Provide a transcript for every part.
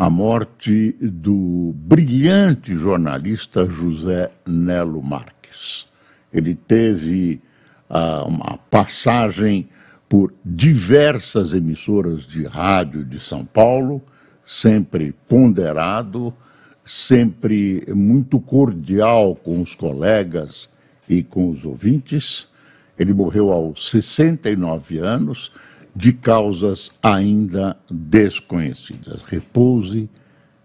a morte do brilhante jornalista José Nelo Marques. Ele teve uh, uma passagem por diversas emissoras de rádio de São Paulo, sempre ponderado, sempre muito cordial com os colegas e com os ouvintes. Ele morreu aos 69 anos de causas ainda desconhecidas. Repouse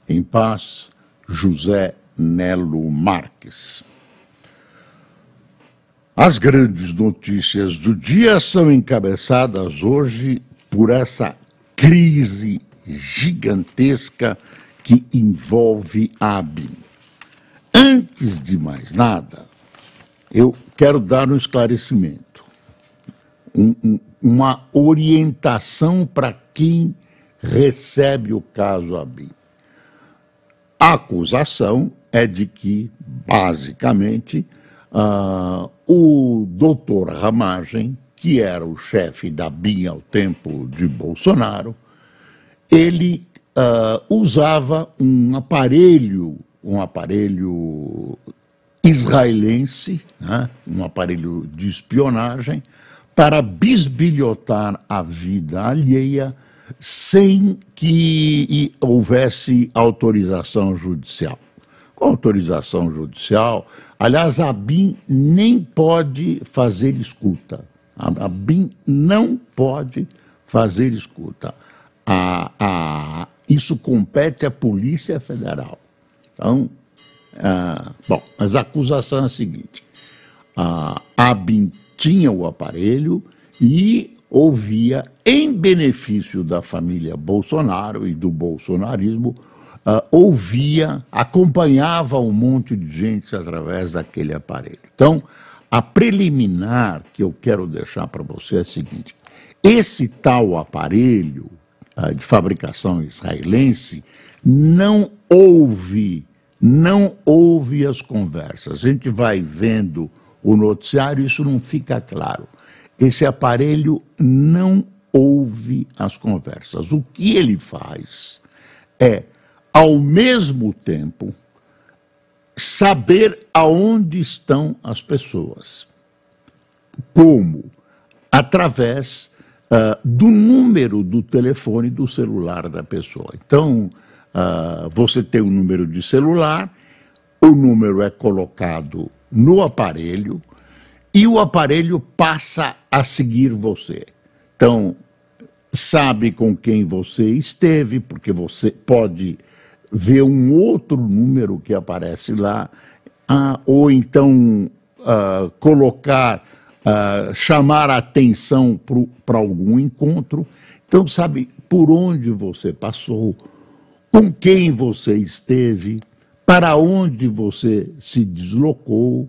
em paz, José Nelo Marques. As grandes notícias do dia são encabeçadas hoje por essa crise gigantesca que envolve a ABIN. Antes de mais nada, eu quero dar um esclarecimento, um, um, uma orientação para quem recebe o caso ABI. A acusação é de que, basicamente, uh, o doutor Ramagem, que era o chefe da BIM ao tempo de Bolsonaro, ele uh, usava um aparelho, um aparelho israelense, né, um aparelho de espionagem, para bisbilhotar a vida alheia sem que houvesse autorização judicial. Com autorização judicial, aliás, a BIM nem pode fazer escuta. A BIM não pode fazer escuta. A, a, isso compete à Polícia Federal. Então, ah, bom, mas a acusação é a seguinte: a, a BIM tinha o aparelho e ouvia, em benefício da família Bolsonaro e do bolsonarismo, uh, ouvia, acompanhava um monte de gente através daquele aparelho. Então, a preliminar que eu quero deixar para você é a seguinte: esse tal aparelho uh, de fabricação israelense não ouve, não ouve as conversas. A gente vai vendo o noticiário, isso não fica claro. Esse aparelho não ouve as conversas. O que ele faz é, ao mesmo tempo, saber aonde estão as pessoas. Como? Através uh, do número do telefone do celular da pessoa. Então, uh, você tem um número de celular, o número é colocado no aparelho e o aparelho passa a seguir você. Então, sabe com quem você esteve, porque você pode ver um outro número que aparece lá, ah, ou então ah, colocar, ah, chamar a atenção para algum encontro. Então, sabe por onde você passou, com quem você esteve, para onde você se deslocou.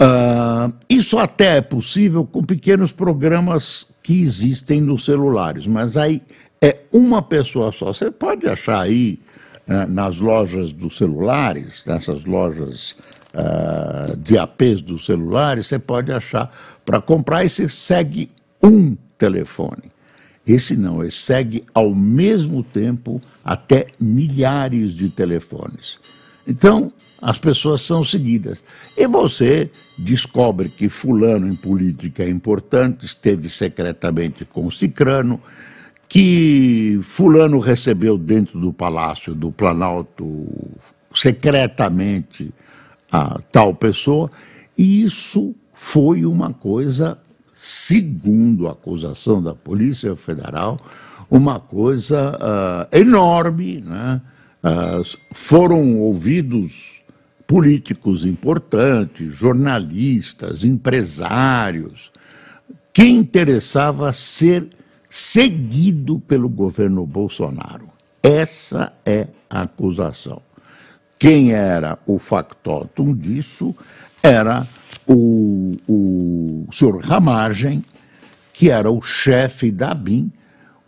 Uh, isso até é possível com pequenos programas que existem nos celulares, mas aí é uma pessoa só. Você pode achar aí uh, nas lojas dos celulares, nessas lojas uh, de APs dos celulares, você pode achar para comprar e você segue um telefone. Esse não, ele segue ao mesmo tempo até milhares de telefones. Então, as pessoas são seguidas. E você descobre que fulano em política é importante, esteve secretamente com Cicrano, que fulano recebeu dentro do Palácio do Planalto secretamente a tal pessoa, e isso foi uma coisa segundo a acusação da Polícia Federal, uma coisa uh, enorme. Né? Uh, foram ouvidos políticos importantes, jornalistas, empresários. Quem interessava ser seguido pelo governo Bolsonaro. Essa é a acusação. Quem era o factotum disso era o, o senhor Ramagem, que era o chefe da BIM,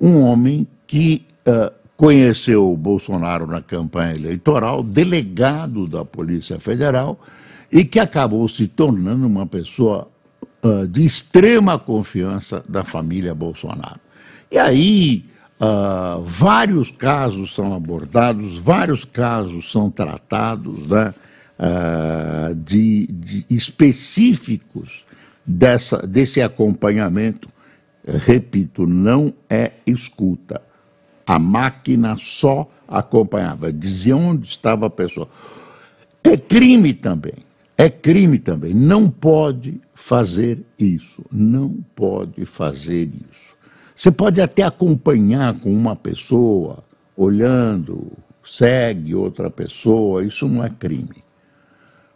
um homem que uh, conheceu o Bolsonaro na campanha eleitoral, delegado da Polícia Federal, e que acabou se tornando uma pessoa uh, de extrema confiança da família Bolsonaro. E aí, uh, vários casos são abordados, vários casos são tratados né, uh, de, de, específicos dessa, desse acompanhamento. Repito, não é escuta. A máquina só acompanhava, dizia onde estava a pessoa. É crime também. É crime também. Não pode fazer isso. Não pode fazer isso. Você pode até acompanhar com uma pessoa, olhando, segue outra pessoa, isso não é crime.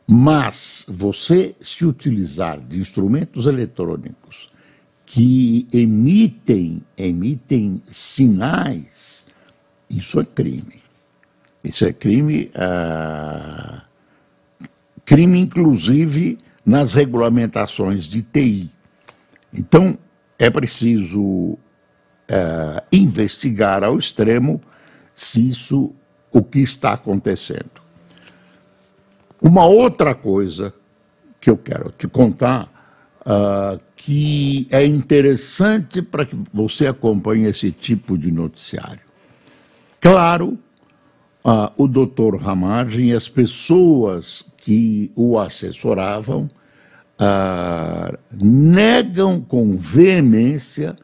Mas você se utilizar de instrumentos eletrônicos que emitem, emitem sinais, isso é crime. Isso é crime. Ah, crime, inclusive, nas regulamentações de TI. Então, é preciso é, investigar ao extremo se isso, o que está acontecendo. Uma outra coisa que eu quero te contar, uh, que é interessante para que você acompanhe esse tipo de noticiário. Claro ah, o doutor Ramagem e as pessoas que o assessoravam ah, negam com veemência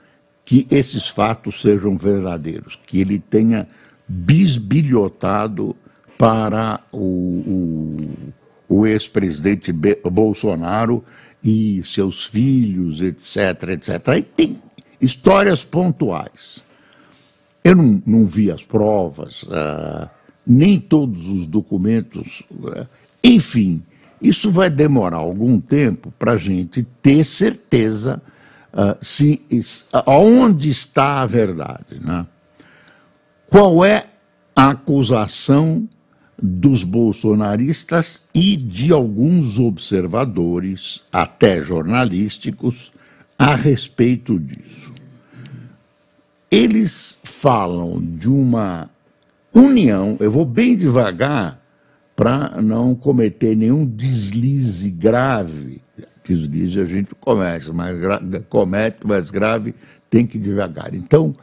que esses fatos sejam verdadeiros, que ele tenha bisbilhotado para o, o, o ex-presidente Bolsonaro e seus filhos, etc, etc. Aí tem histórias pontuais. Eu não, não vi as provas, uh, nem todos os documentos. Enfim, isso vai demorar algum tempo para a gente ter certeza uh, se onde está a verdade. Né? Qual é a acusação dos bolsonaristas e de alguns observadores, até jornalísticos, a respeito disso? Eles falam de uma união, eu vou bem devagar para não cometer nenhum deslize grave. Deslize a gente comete, mas comete, mas grave tem que devagar. Então,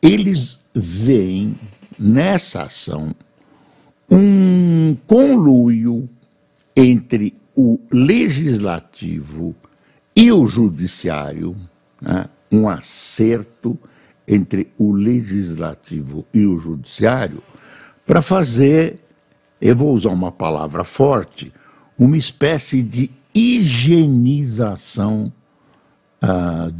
eles veem nessa ação um conluio entre o legislativo e o judiciário, né? um acerto entre o legislativo e o judiciário para fazer, eu vou usar uma palavra forte, uma espécie de higienização ah,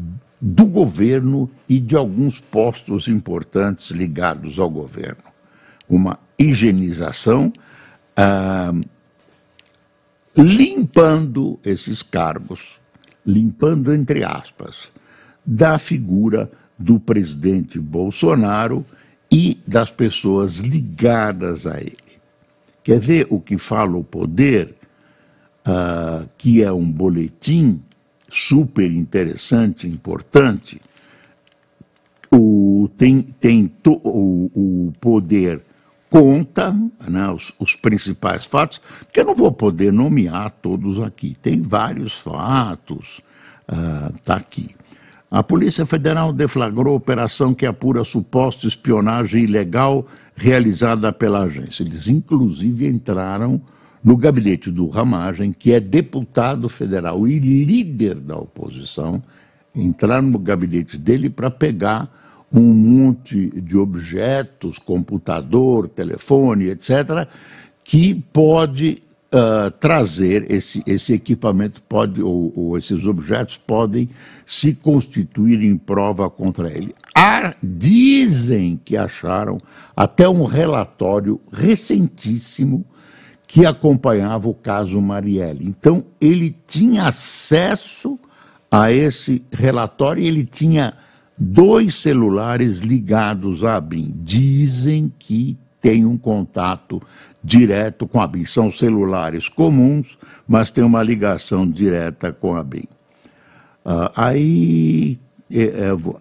do governo e de alguns postos importantes ligados ao governo. Uma higienização ah, limpando esses cargos, limpando entre aspas, da figura do presidente Bolsonaro e das pessoas ligadas a ele. Quer ver o que fala o poder, uh, que é um boletim super interessante, importante? O, tem, tem to, o, o poder conta né, os, os, principais fatos, que eu não vou poder nomear todos aqui. Tem vários fatos, está uh, aqui. A Polícia Federal deflagrou operação que apura suposta espionagem ilegal realizada pela agência. Eles, inclusive, entraram no gabinete do Ramagem, que é deputado federal e líder da oposição, entraram no gabinete dele para pegar um monte de objetos, computador, telefone, etc., que pode uh, trazer esse, esse equipamento pode, ou, ou, esses objetos podem se constituir em prova contra ele. Há, dizem que acharam até um relatório recentíssimo que acompanhava o caso Marielle. Então, ele tinha acesso a esse relatório e ele tinha dois celulares ligados à BIM. Dizem que tem um contato direto com a BIM. São celulares comuns, mas tem uma ligação direta com a BIM. Uh, aí, é, é, o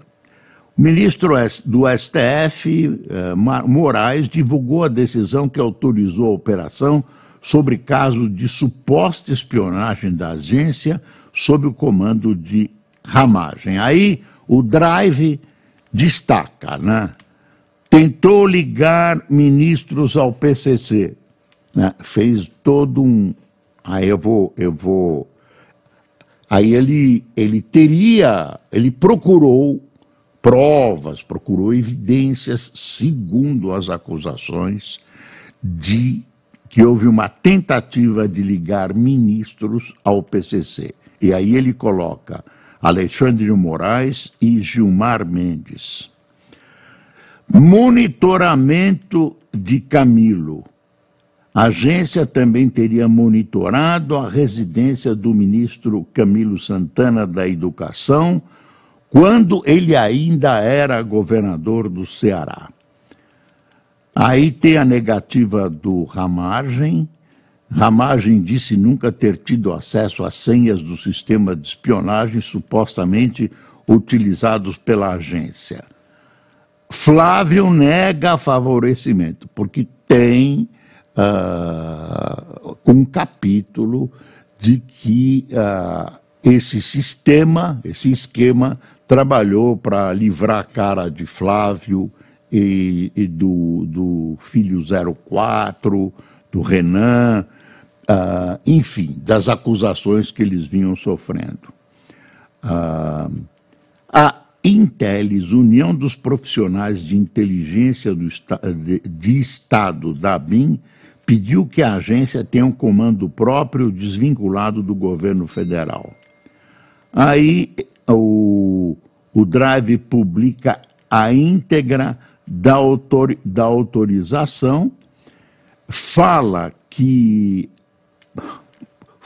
ministro do STF, é, Moraes, divulgou a decisão que autorizou a operação sobre casos de suposta espionagem da agência sob o comando de Ramagem. Aí o Drive destaca, né? Tentou ligar ministros ao PCC, né? Fez todo um. Aí eu vou, eu vou. Aí ele, ele teria, ele procurou provas, procurou evidências, segundo as acusações, de que houve uma tentativa de ligar ministros ao PCC. E aí ele coloca Alexandre Moraes e Gilmar Mendes. Monitoramento de Camilo. A agência também teria monitorado a residência do ministro Camilo Santana da Educação, quando ele ainda era governador do Ceará. Aí tem a negativa do Ramagem, Ramagem disse nunca ter tido acesso às senhas do sistema de espionagem supostamente utilizados pela agência. Flávio nega favorecimento, porque tem uh, um capítulo de que uh, esse sistema, esse esquema, trabalhou para livrar a cara de Flávio e, e do, do filho 04, do Renan, uh, enfim, das acusações que eles vinham sofrendo. Uh, a Intelis, União dos Profissionais de Inteligência do, de, de Estado da BIM, pediu que a agência tenha um comando próprio desvinculado do governo federal. Aí o, o Drive publica a íntegra da, autor, da autorização, fala que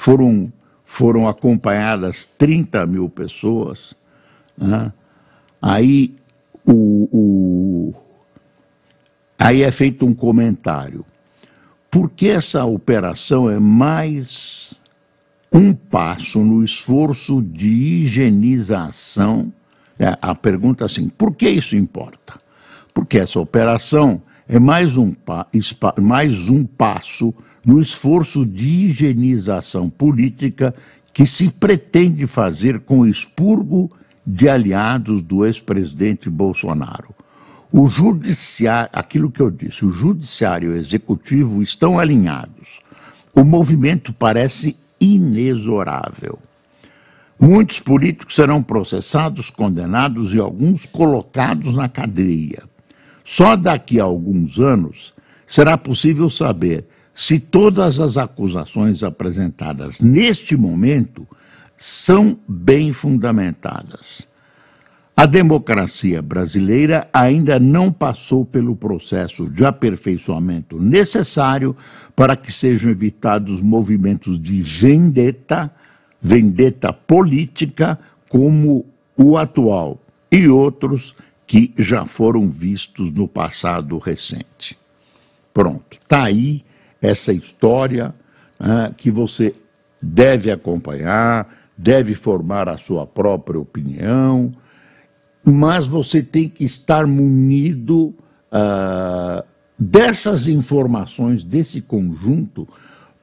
foram, foram acompanhadas 30 mil pessoas. Né? Aí, o, o, aí é feito um comentário. Porque essa operação é mais um passo no esforço de higienização. É, a pergunta é assim: por que isso importa? Porque essa operação é mais um, mais um passo no esforço de higienização política que se pretende fazer com o expurgo de aliados do ex-presidente Bolsonaro. O judiciário, aquilo que eu disse, o judiciário e o executivo estão alinhados. O movimento parece inexorável. Muitos políticos serão processados, condenados e alguns colocados na cadeia. Só daqui a alguns anos será possível saber se todas as acusações apresentadas neste momento são bem fundamentadas. A democracia brasileira ainda não passou pelo processo de aperfeiçoamento necessário para que sejam evitados movimentos de vendetta, vendetta política, como o atual e outros que já foram vistos no passado recente. Pronto, está aí essa história né, que você deve acompanhar, deve formar a sua própria opinião, mas você tem que estar munido uh, dessas informações, desse conjunto,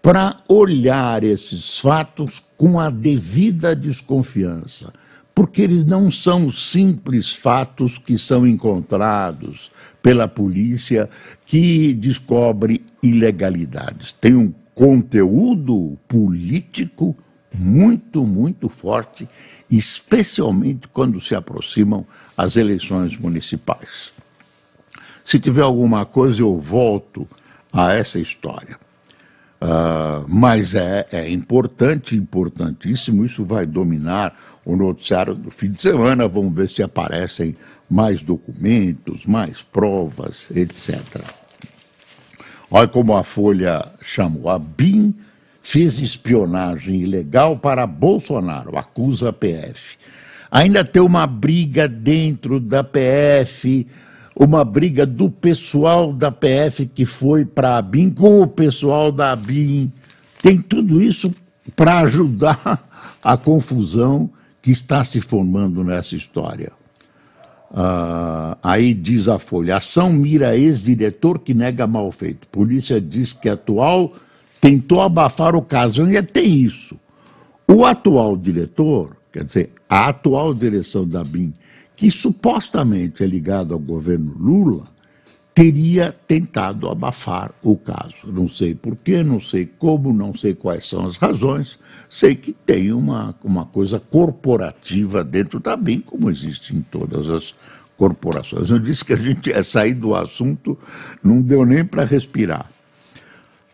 para olhar esses fatos com a devida desconfiança, porque eles não são simples fatos que são encontrados pela polícia que descobre ilegalidades. Tem um conteúdo político muito, muito forte, especialmente quando se aproximam as eleições municipais. Se tiver alguma coisa, eu volto a essa história. Uh, mas é, é importante, importantíssimo, isso vai dominar o noticiário do fim de semana. Vamos ver se aparecem mais documentos, mais provas, etc. Olha como a Folha chamou. A BIM fez espionagem ilegal para Bolsonaro, acusa a PF. Ainda tem uma briga dentro da PF. uma briga do pessoal da PF que foi para a ABIN com o pessoal da ABIN. Tem tudo isso para ajudar a confusão que está se formando nessa história. Uh, aí diz a Folha: ação mira ex-diretor que nega mal feito. Polícia diz que atual tentou abafar o caso. Ainda tem isso. O atual diretor, quer dizer, a atual direção da BIM, que supostamente é ligado ao governo Lula, teria tentado abafar o caso. Não sei porquê, não sei como, não sei quais são as razões. Sei que tem uma, uma coisa corporativa dentro da BIM, como existe em todas as corporações. Eu disse que a gente ia sair do assunto, não deu nem para respirar.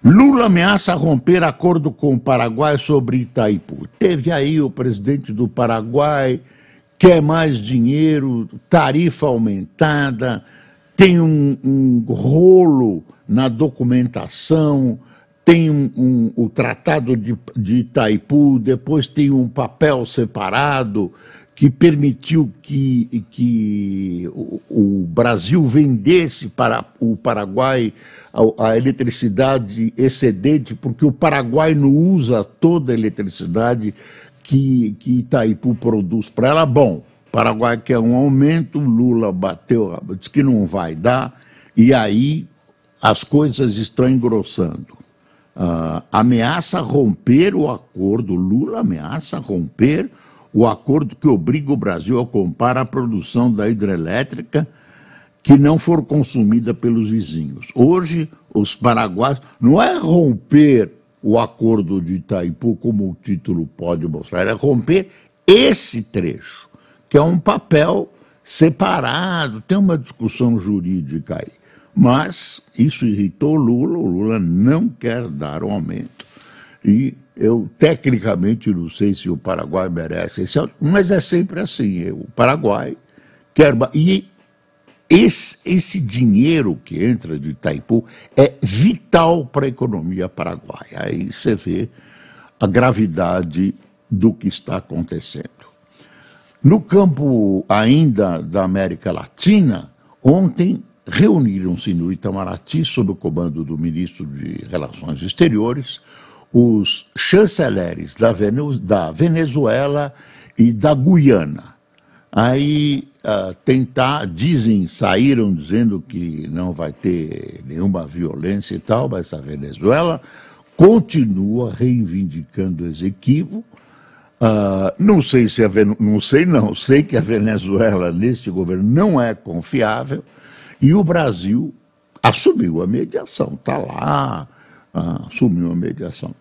Lula ameaça romper acordo com o Paraguai sobre Itaipu. Teve aí o presidente do Paraguai, quer mais dinheiro, tarifa aumentada, tem um, um rolo na documentação, tem um, um, o Tratado de, de Itaipu, depois tem um papel separado que permitiu que, que o, o Brasil vendesse para o Paraguai a, a, eletricidade excedente, porque o Paraguai não usa toda a eletricidade que, que Itaipu produz para ela. Bom, Paraguai quer um aumento, Lula bateu, disse que não vai dar, e aí as coisas estão engrossando. Uh, ameaça romper o acordo, Lula ameaça romper o acordo que obriga o Brasil a comprar a produção da hidrelétrica que não for consumida pelos vizinhos. Hoje, os paraguaios, não é romper o acordo de Itaipu, como o título pode mostrar, é romper esse trecho que é um papel separado, tem uma discussão jurídica aí. Mas isso irritou Lula, o Lula não quer dar um aumento. E eu, tecnicamente, não sei se o Paraguai merece esse aumento, mas é sempre assim: o Paraguai quer. E esse, esse dinheiro que entra de Itaipu é vital para a economia paraguaia. Aí você vê a gravidade do que está acontecendo. No campo ainda da América Latina, ontem reuniram-se no Itamaraty, sob o comando do ministro de Relações Exteriores, os chanceleres da, Venezuela e da Guiana. Aí uh, tentar, dizem, saíram dizendo que não vai ter nenhuma violência e tal, mas a Venezuela continua reivindicando Exequivo Uh, não sei se a não sei não, sei que a Venezuela neste governo não é confiável e o Brasil assumiu a mediação, está lá, uh, assumiu a mediação.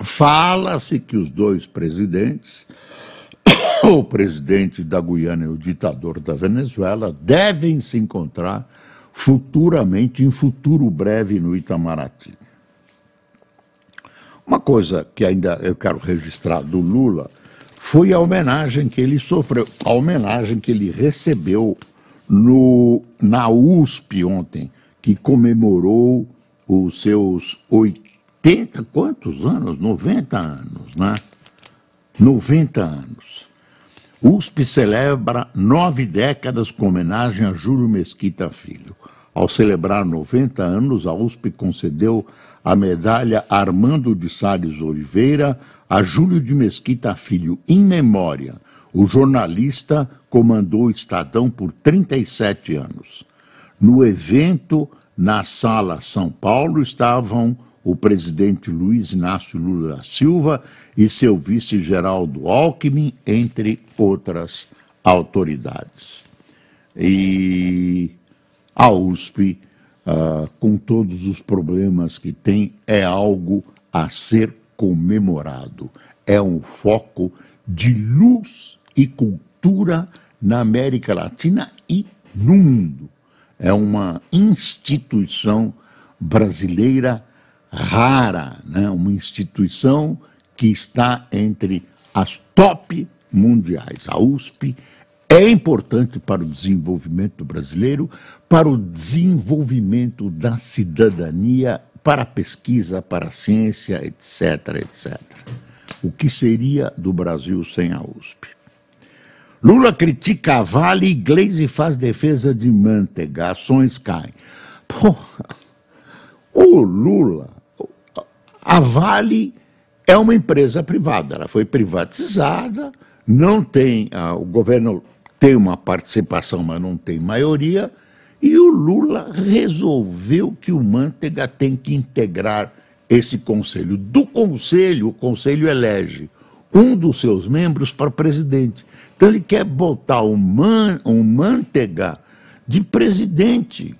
Fala-se que os dois presidentes, o presidente da Guiana e o ditador da Venezuela, devem se encontrar futuramente, em futuro breve, no Itamaraty. Uma coisa que ainda eu quero registrar do Lula foi a homenagem que ele sofreu, a homenagem que ele recebeu no, na USP ontem, que comemorou os seus 80, quantos anos? 90 anos, né? 90 anos. USP celebra nove décadas com homenagem a Júlio Mesquita Filho. Ao celebrar 90 anos, a USP concedeu a medalha Armando de Salles Oliveira a Júlio de Mesquita Filho, em memória. O jornalista comandou o Estadão por 37 anos. No evento, na Sala São Paulo, estavam o presidente Luiz Inácio Lula Silva e seu vice Geraldo Alckmin, entre outras autoridades. E a USP uh, com todos os problemas que tem, é algo a ser comemorado. É um foco de luz e cultura na América Latina e no mundo. É uma instituição brasileira rara, né? uma instituição que está entre as top mundiais. A USP é importante para o desenvolvimento brasileiro, para o desenvolvimento da cidadania, para a pesquisa, para a ciência, etc, etc. O que seria do Brasil sem a USP? Lula critica a Vale Gleisi faz defesa de manteiga. Ações caem. Porra, o Lula, a Vale é uma empresa privada, ela foi privatizada, não tem, ah, o governo tem uma participação, mas não tem maioria, e o Lula resolveu que o Manteiga tem que integrar esse conselho. Do conselho, o conselho elege um dos seus membros para presidente. Então ele quer botar o Man, Manteiga de presidente.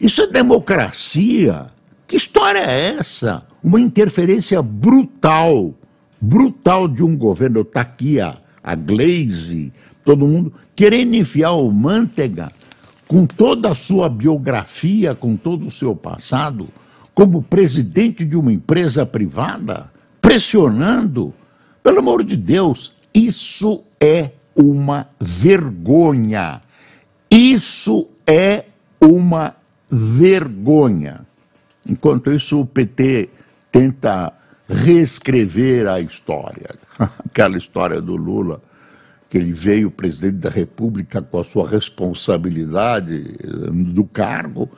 Isso é democracia. Que história é essa? Uma interferência brutal, brutal de um governo. Está aqui a, a Glaze, todo mundo, querendo enfiar o Manteiga com toda a sua biografia, com todo o seu passado, como presidente de uma empresa privada, pressionando. Pelo amor de Deus, isso é uma vergonha. Isso é uma vergonha. Enquanto isso, o PT tenta reescrever a história. Aquela história do Lula, que ele veio presidente da República com a sua responsabilidade eh, do cargo,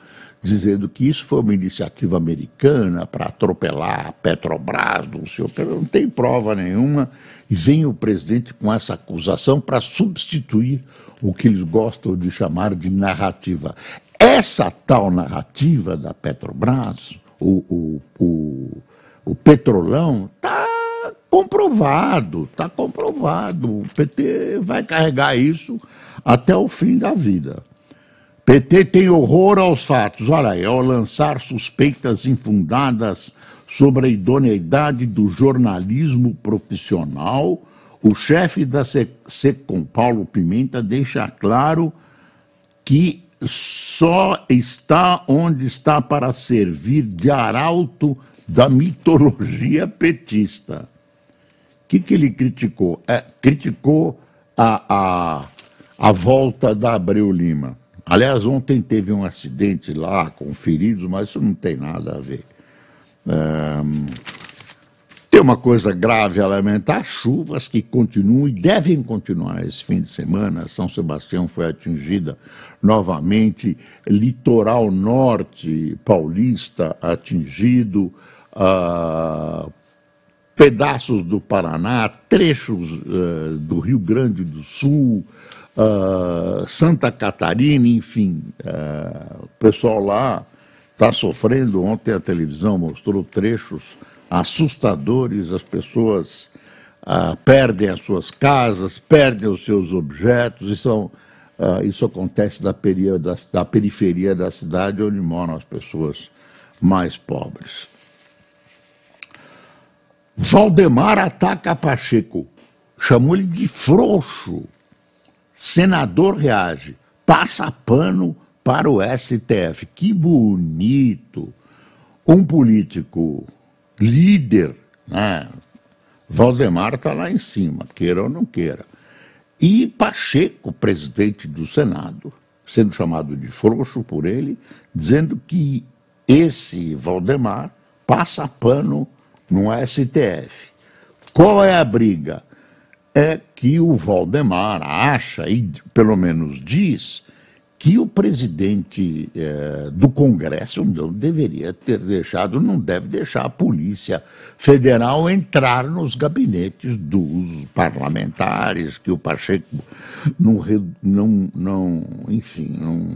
dizendo que isso foi uma iniciativa americana para atropelar a Petrobras, não sei o não tem prova nenhuma, e vem o presidente com essa acusação para substituir o que eles gostam de chamar de narrativa. Essa tal narrativa da Petrobras, o, o, o, o petrolão, está comprovado, está comprovado. O PT vai carregar isso até o fim da vida. PT tem horror aos fatos. Olha aí, ao lançar suspeitas infundadas sobre a idoneidade do jornalismo profissional, o chefe da SECOM, Paulo Pimenta, deixa claro que só está onde está para servir de arauto da mitologia petista. O que, que ele criticou? É, criticou a, a, a volta da Abreu Lima. Aliás, ontem teve um acidente lá com feridos, mas isso não tem nada a ver. tem uma coisa grave a lamentar: chuvas que continuam e devem continuar esse fim de semana. São Sebastião foi atingida novamente, litoral norte paulista atingido, uh, pedaços do Paraná, trechos uh, do Rio Grande do Sul uh, Santa Catarina, enfim, uh, o pessoal lá está sofrendo. Ontem a televisão mostrou trechos assustadores, as pessoas uh, perdem as suas casas, perdem os seus objetos, e são, isso acontece da, da, da periferia da cidade onde moram as pessoas mais pobres. Valdemar ataca Pacheco, chamou ele de frouxo. Senador reage, passa pano para o STF. Que bonito! Um político líder, né? Valdemar está lá em cima, queira ou não queira. E Pacheco, presidente do Senado, sendo chamado de frouxo por ele, dizendo que esse Valdemar passa pano no STF. Qual é a briga? é que o Valdemar acha, e pelo menos diz, que o presidente é, do Congresso não deveria ter deixado, não deve deixar a Polícia Federal entrar nos gabinetes dos parlamentares, que o Pacheco não, não, não enfim, não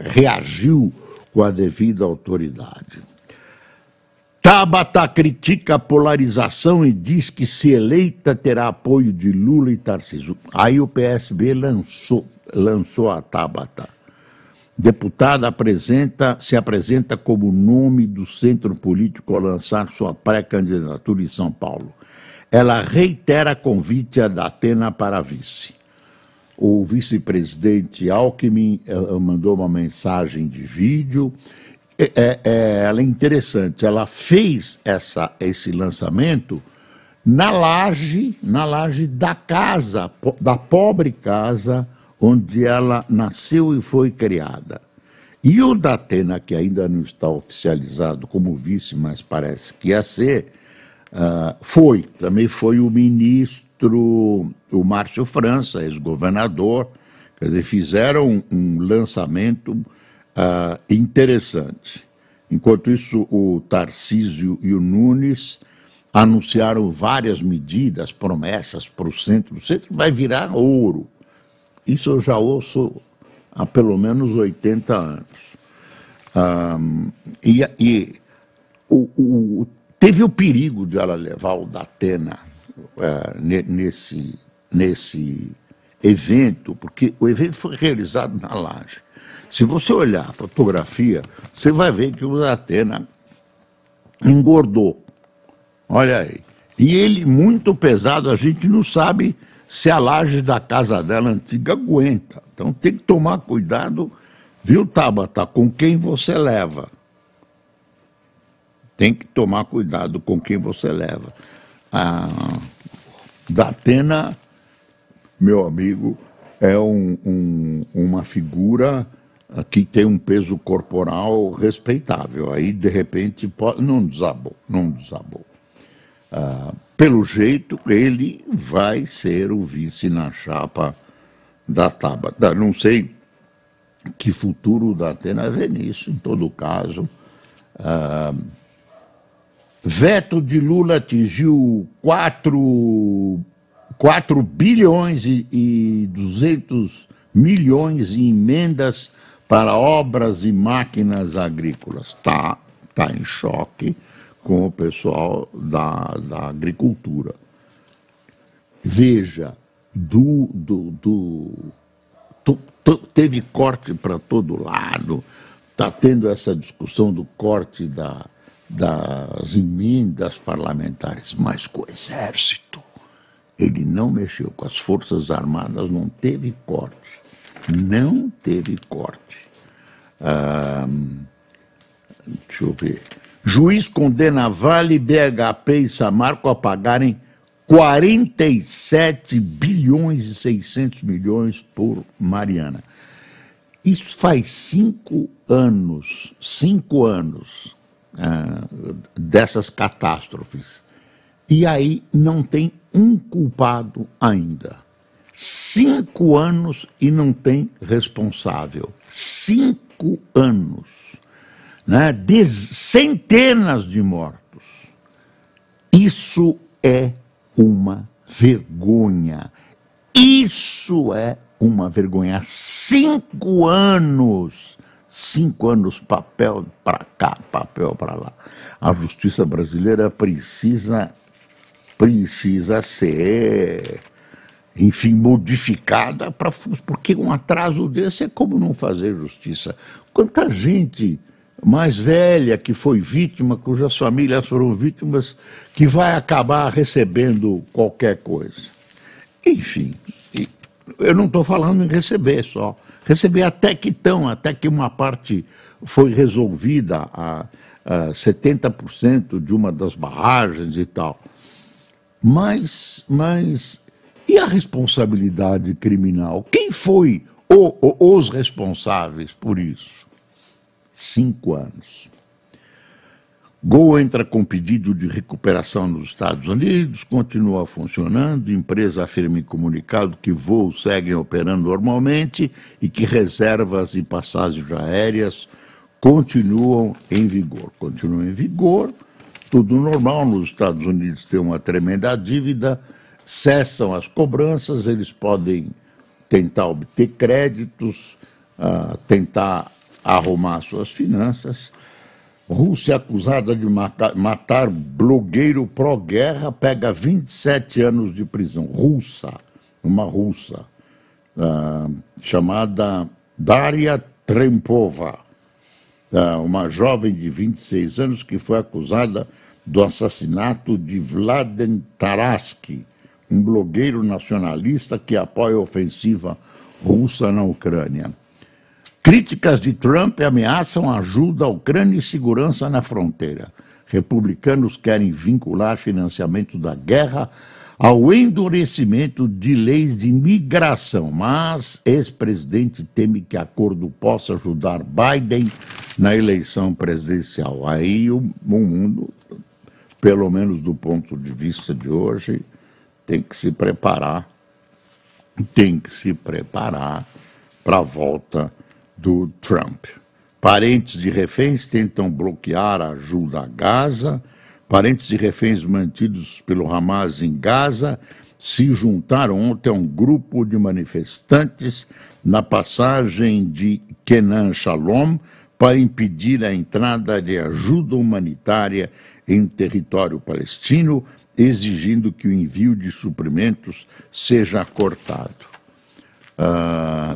reagiu com a devida autoridade. Tabata critica a polarização e diz que se eleita terá apoio de Lula e Tarcísio. Aí o PSB lançou, lançou a Tabata. Deputada apresenta, se apresenta como nome do centro político a lançar sua pré-candidatura em São Paulo. Ela reitera convite a Datena para vice. O vice-presidente Alckmin eh, mandou uma mensagem de vídeo é, é, é, ela é interessante. Ela fez essa, esse lançamento na laje, na laje da casa, da pobre casa onde ela nasceu e foi criada. E o Datena, que ainda não está oficializado como vice, mas parece que ia ser, Uh, foi, também foi o ministro, o Márcio França, ex-governador, quer dizer, fizeram um lançamento uh, interessante. Enquanto isso, o Tarcísio e o Nunes anunciaram várias medidas, promessas para o centro. O centro vai virar ouro. Isso eu já ouço há pelo menos 80 anos. Um, e, e o, o, teve o perigo de ela levar o Datena uh, nesse, nesse evento, porque o evento foi realizado na laje. Se você olhar a fotografia, você vai ver que o Datena engordou. Olha aí. E ele, muito pesado, a gente não sabe se a laje da casa dela antiga aguenta. Então tem que tomar cuidado, viu, Tabata, com quem você leva. Tem que tomar cuidado com quem você leva. A Datena, meu amigo, é um, um, uma figura que tem um peso corporal respeitável. Aí, de repente, pode... não desabou, não desabou. Ah, pelo jeito, ele vai ser o vice na chapa da Tabata. Não sei que futuro da Atena vê nisso, em todo caso. Ah, veto de Lula atingiu 4, 4 bilhões e, e 200 milhões em emendas para obras e máquinas agrícolas. Está tá em choque com o pessoal da, da agricultura. Veja, do, do, do tu, tu, teve corte para todo lado, está tendo essa discussão do corte da, das emendas parlamentares, mas com o Exército. Ele não mexeu com as Forças Armadas, não teve corte. Não teve corte. Ah, deixa eu ver. Juiz condena Vale, BHP e Samarco a pagarem 47 bilhões e 600 milhões por Mariana. Isso faz cinco anos, cinco anos uh, dessas catástrofes. E aí não tem um culpado ainda. Cinco anos e não tem responsável. Cinco anos né, de centenas de mortos. Isso é uma vergonha. Isso é uma vergonha. Cinco anos, cinco anos, papel para cá, papel para lá. A justiça brasileira precisa, precisa ser, enfim, modificada para porque um atraso desse é como não fazer justiça. Quanta gente mais velha que foi vítima, cujas famílias foram vítimas, que vai acabar recebendo qualquer coisa. Enfim, eu não estou falando em receber só. Receber até que estão, até que uma parte foi resolvida, a, a 70% de uma das barragens e tal. Mas, mas, e a responsabilidade criminal? Quem foi o, o, os responsáveis por isso? cinco anos. Gol entra com pedido de recuperação nos Estados Unidos, continua funcionando. Empresa afirma em comunicado que voos seguem operando normalmente e que reservas e passagens aéreas continuam em vigor. Continuam em vigor, tudo normal. Nos Estados Unidos tem uma tremenda dívida, cessam as cobranças, eles podem tentar obter créditos, uh, tentar arrumar suas finanças. Rússia acusada de matar blogueiro pró-guerra pega 27 anos de prisão. Russa, uma russa, uh, chamada Daria Trempova, uh, uma jovem de 26 anos que foi acusada do assassinato de Vladen Taraski, um blogueiro nacionalista que apoia a ofensiva russa na Ucrânia. Críticas de Trump ameaçam ajuda à Ucrânia e segurança na fronteira. Republicanos querem vincular financiamento da guerra ao endurecimento de leis de migração, mas ex-presidente teme que acordo possa ajudar Biden na eleição presidencial. Aí o, o mundo pelo menos do ponto de vista de hoje, tem que se preparar, tem que se preparar para a volta do Trump. Parentes de reféns tentam bloquear a ajuda a Gaza. Parentes de reféns mantidos pelo Hamas em Gaza se juntaram ontem a um grupo de manifestantes na passagem de Kenan Shalom para impedir a entrada de ajuda humanitária em território palestino, exigindo que o envio de suprimentos seja cortado.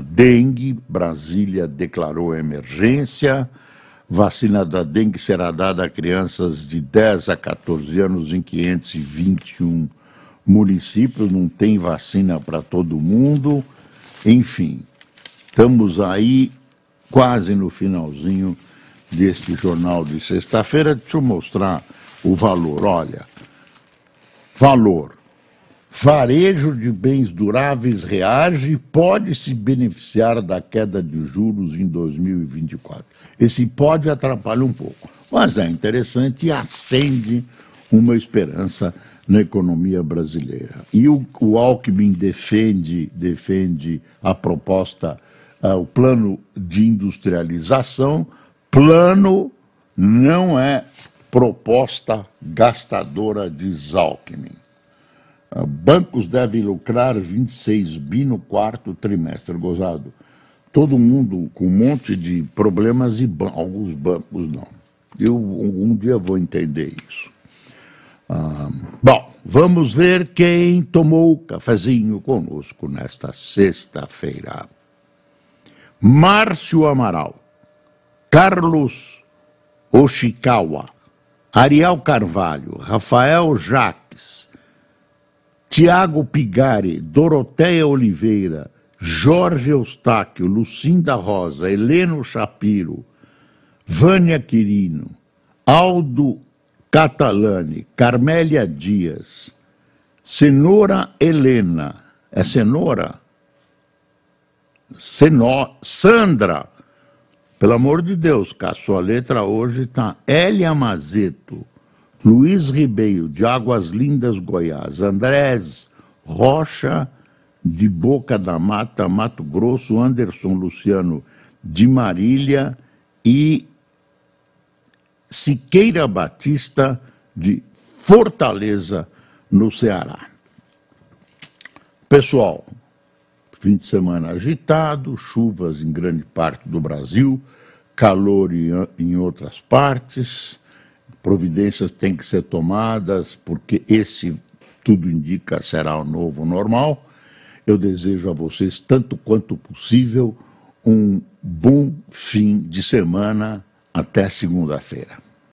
Dengue, Brasília declarou emergência. Vacina da dengue será dada a crianças de 10 a 14 anos em 521 municípios. Não tem vacina para todo mundo. Enfim, estamos aí quase no finalzinho deste jornal de sexta-feira. Deixa eu mostrar o valor. Olha, valor Varejo de bens duráveis reage e pode se beneficiar da queda de juros em 2024. Esse pode atrapalha um pouco, mas é interessante e acende uma esperança na economia brasileira. E o, o Alckmin defende, defende a proposta, uh, o plano de industrialização. Plano não é proposta gastadora de Alckmin. Ah, bancos devem lucrar 26 bi no quarto trimestre, gozado. Todo mundo com um monte de problemas e ban alguns bancos não. Eu um dia vou entender isso. Ah, bom, vamos ver quem tomou cafezinho conosco nesta sexta-feira. Márcio Amaral, Carlos Oshikawa, Ariel Carvalho, Rafael Jaques, Tiago Pigari, Doroteia Oliveira, Jorge Eustáquio, Lucinda Rosa, Heleno Shapiro, Vânia Quirino, Aldo Catalani, Carmélia Dias, Cenoura Helena, é Cenoura? Senó, Sandra, pelo amor de Deus, cara, sua letra hoje está Elia Mazeto, Luiz Ribeiro, de Águas Lindas, Goiás, Andrés Rocha, de Boca da Mata, Mato Grosso, Anderson Luciano, de Marília e Siqueira Batista, de Fortaleza, no Ceará. Pessoal, fim de semana agitado, chuvas em grande parte do Brasil, calor em outras partes providências têm que ser tomadas, porque esse, tudo indica, será o novo normal. Eu desejo a vocês, tanto quanto possível, um bom fim de semana. Até segunda-feira.